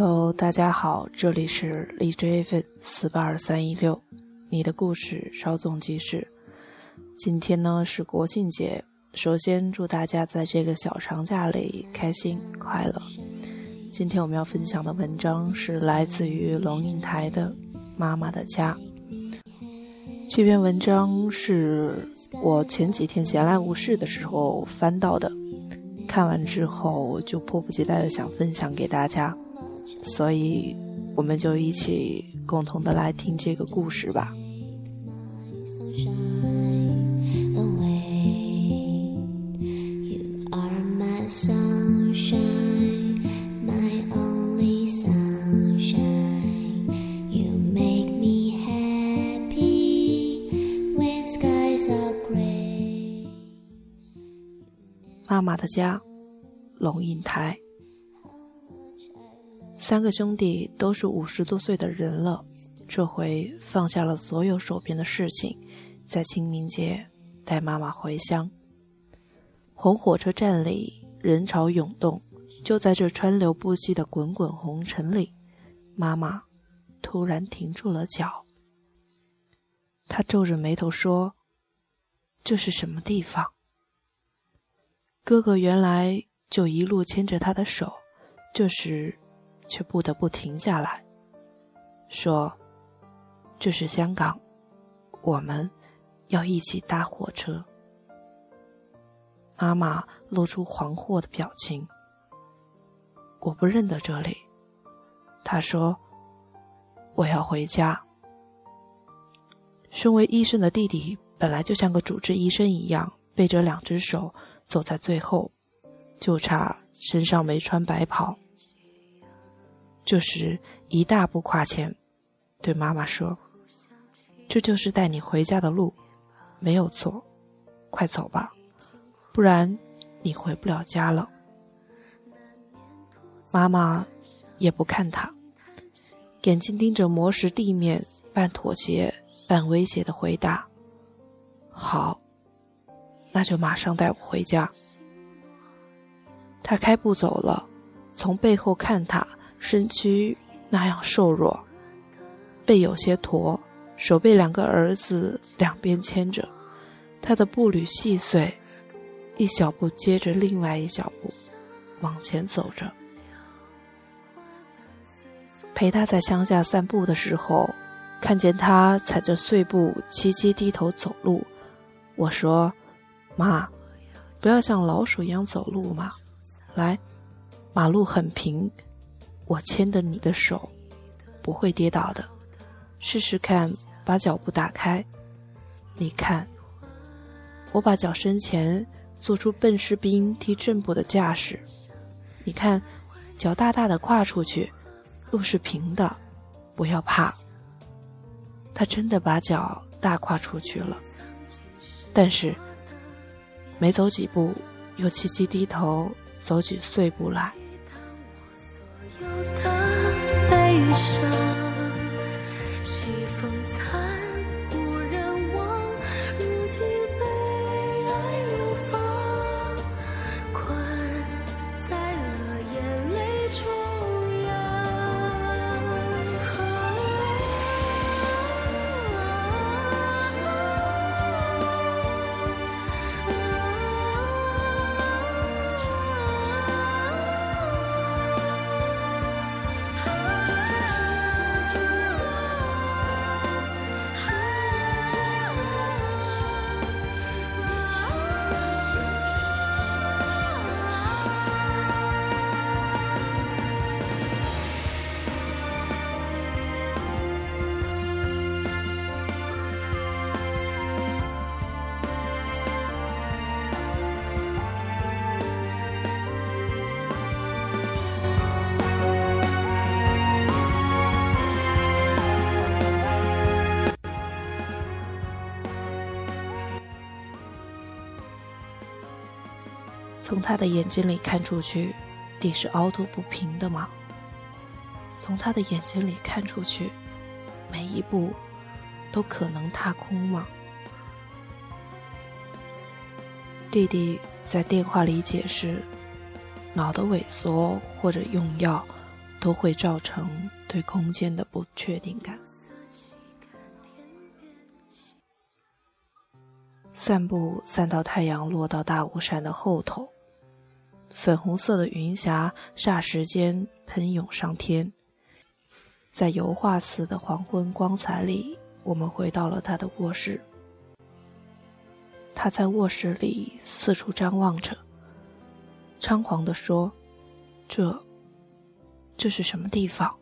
Hello，大家好，这里是荔枝 FM 四八二三一六，你的故事稍纵即逝。今天呢是国庆节，首先祝大家在这个小长假里开心快乐。今天我们要分享的文章是来自于龙应台的《妈妈的家》。这篇文章是我前几天闲来无事的时候翻到的，看完之后就迫不及待的想分享给大家。所以，我们就一起共同的来听这个故事吧。妈妈的家，龙应台。三个兄弟都是五十多岁的人了，这回放下了所有手边的事情，在清明节带妈妈回乡。红火车站里人潮涌动，就在这川流不息的滚滚红尘里，妈妈突然停住了脚。她皱着眉头说：“这是什么地方？”哥哥原来就一路牵着她的手，这时。却不得不停下来，说：“这是香港，我们要一起搭火车。”妈妈露出惶惑的表情。我不认得这里，她说：“我要回家。”身为医生的弟弟本来就像个主治医生一样，背着两只手走在最后，就差身上没穿白袍。这时，一大步跨前，对妈妈说：“这就是带你回家的路，没有错，快走吧，不然你回不了家了。”妈妈也不看他，眼睛盯着磨石地面，半妥协半威胁的回答：“好，那就马上带我回家。”他开步走了，从背后看他。身躯那样瘦弱，背有些驼，手被两个儿子两边牵着，他的步履细碎，一小步接着另外一小步，往前走着。陪他在乡下散步的时候，看见他踩着碎步凄凄低头走路，我说：“妈，不要像老鼠一样走路嘛，来，马路很平。”我牵着你的手，不会跌倒的。试试看，把脚步打开。你看，我把脚伸前，做出笨士兵踢正步的架势。你看，脚大大的跨出去，路是平的，不要怕。他真的把脚大跨出去了，但是没走几步，又齐齐低头走起碎步来。有的悲伤。从他的眼睛里看出去，地是凹凸不平的吗？从他的眼睛里看出去，每一步都可能踏空吗？弟弟在电话里解释：脑的萎缩或者用药，都会造成对空间的不确定感。散步散到太阳落到大雾山的后头，粉红色的云霞霎时间喷涌上天。在油画似的黄昏光彩里，我们回到了他的卧室。他在卧室里四处张望着，猖狂地说：“这，这是什么地方？”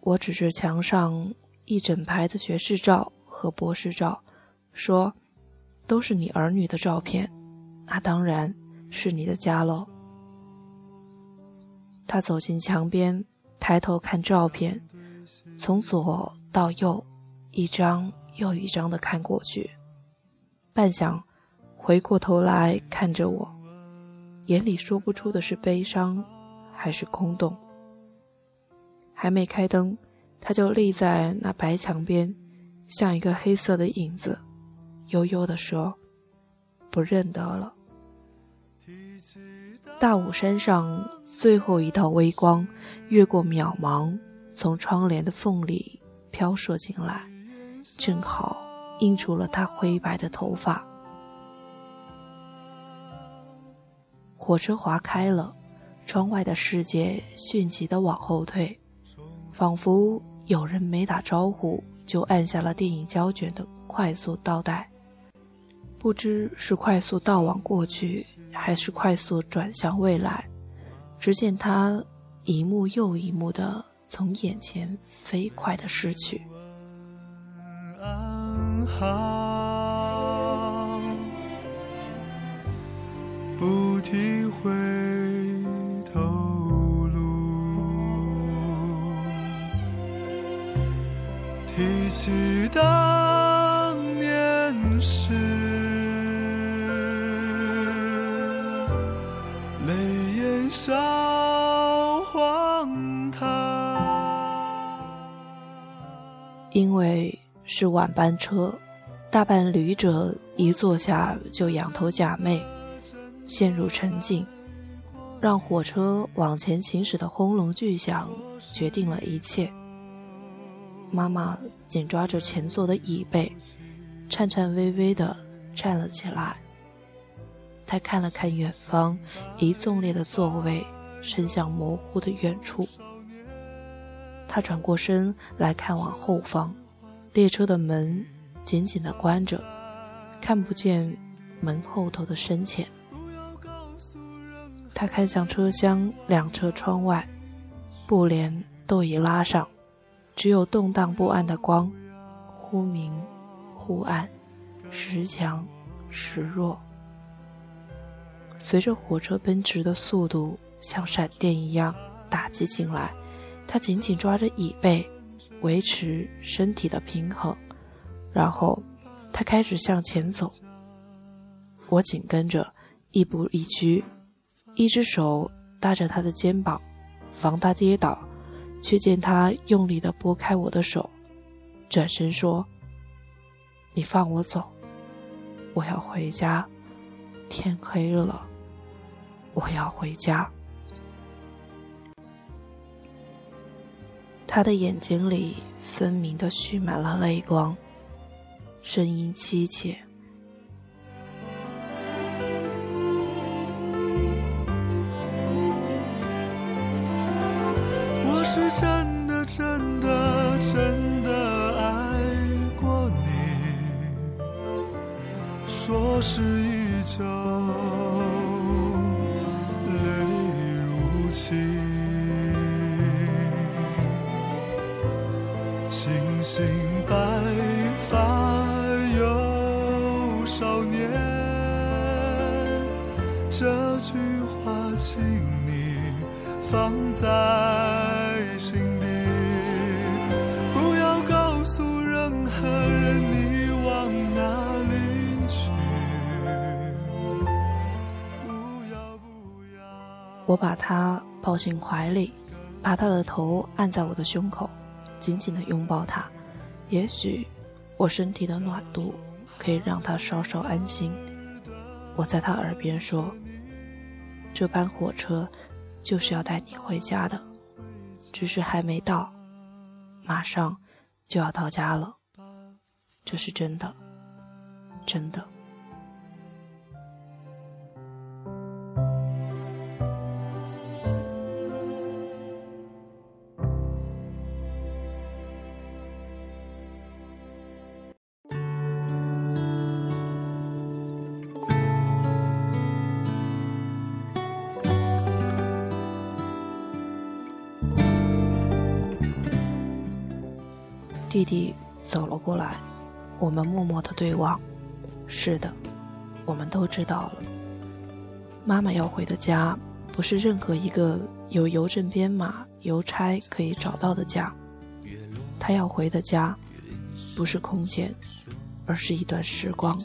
我指着墙上一整排的学士照和博士照，说：“都是你儿女的照片，那当然是你的家喽。”他走进墙边。抬头看照片，从左到右，一张又一张的看过去，半晌，回过头来看着我，眼里说不出的是悲伤，还是空洞。还没开灯，他就立在那白墙边，像一个黑色的影子，悠悠地说：“不认得了。”大武山上最后一道微光，越过渺茫，从窗帘的缝里飘射进来，正好映出了他灰白的头发。火车划开了，窗外的世界迅疾地往后退，仿佛有人没打招呼就按下了电影胶卷的快速倒带。不知是快速倒往过去，还是快速转向未来。只见他一幕又一幕的从眼前飞快的逝去。安好不提回头路，提起当年事。因为是晚班车，大半旅者一坐下就仰头假寐，陷入沉静，让火车往前行驶的轰隆巨响决定了一切。妈妈紧抓着前座的椅背，颤颤巍巍地站了起来。她看了看远方，一纵列的座位伸向模糊的远处。他转过身来看往后方，列车的门紧紧地关着，看不见门后头的深浅。他看向车厢两侧窗外，布帘都已拉上，只有动荡不安的光，忽明忽暗，时强时弱。随着火车奔驰的速度，像闪电一样打击进来。他紧紧抓着椅背，维持身体的平衡，然后他开始向前走。我紧跟着，亦步亦趋，一只手搭着他的肩膀，防他跌倒，却见他用力地拨开我的手，转身说：“你放我走，我要回家，天黑了，我要回家。”他的眼睛里分明的蓄满了泪光，声音凄切。我是真的真的真的爱过你，说是依旧，放在心底，不要告诉任何人你往哪里去。我把他抱进怀里，把他的头按在我的胸口，紧紧的拥抱他。也许我身体的暖度可以让他稍稍安心。我在他耳边说：“这班火车就是要带你回家的，只是还没到，马上就要到家了。这是真的，真的。弟弟走了过来，我们默默的对望。是的，我们都知道了。妈妈要回的家，不是任何一个有邮政编码、邮差可以找到的家。她要回的家，不是空间，而是一段时光。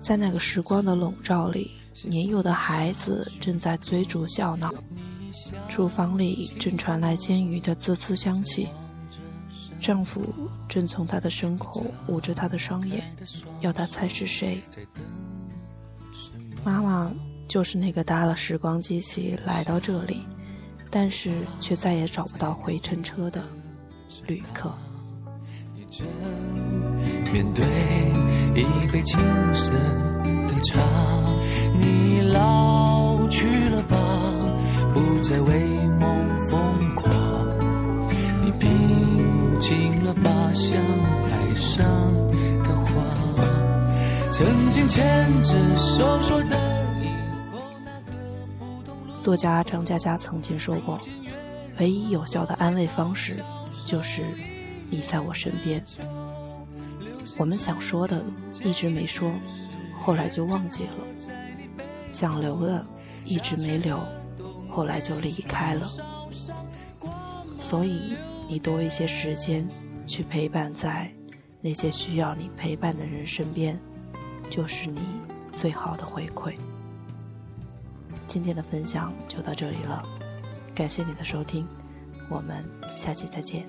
在那个时光的笼罩里，年幼的孩子正在追逐笑闹，厨房里正传来煎鱼的滋滋香气。丈夫正从她的身后捂着她的双眼，要她猜是谁。妈妈就是那个搭了时光机器来到这里，但是却再也找不到回程车的旅客。面对一杯青涩作家张嘉佳曾经说过：“唯一有效的安慰方式，就是你在我身边。”我们想说的一直没说，后来就忘记了；想留的一直没留，后来就离开了。所以。你多一些时间去陪伴在那些需要你陪伴的人身边，就是你最好的回馈。今天的分享就到这里了，感谢你的收听，我们下期再见。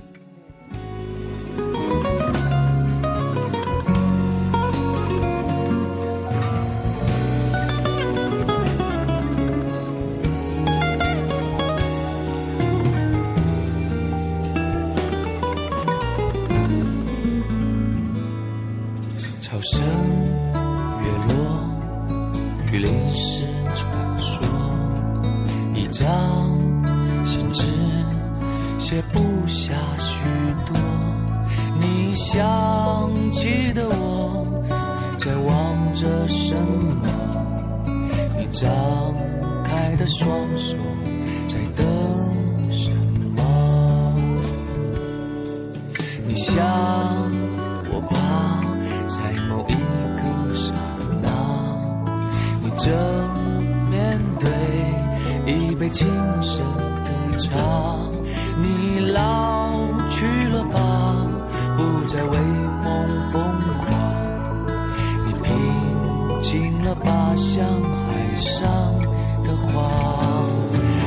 你想起的我在望着什么？你张开的双手在等什么？你想我吧，在某一个刹那，你正面对一杯青涩的茶。你老，在为梦疯狂。你平静了吧，像海上的花。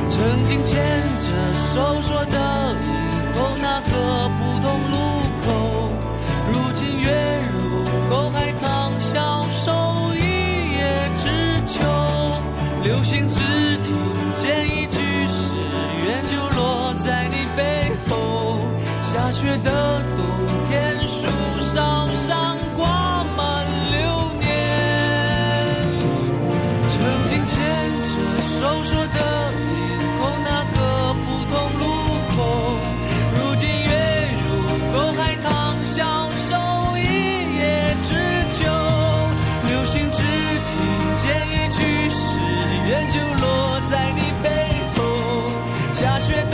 曾经牵着手说的以后那个普通路口，如今月如沟，海棠消瘦一叶知秋。流星只听见一句誓愿，就落在你。背后下雪的下雪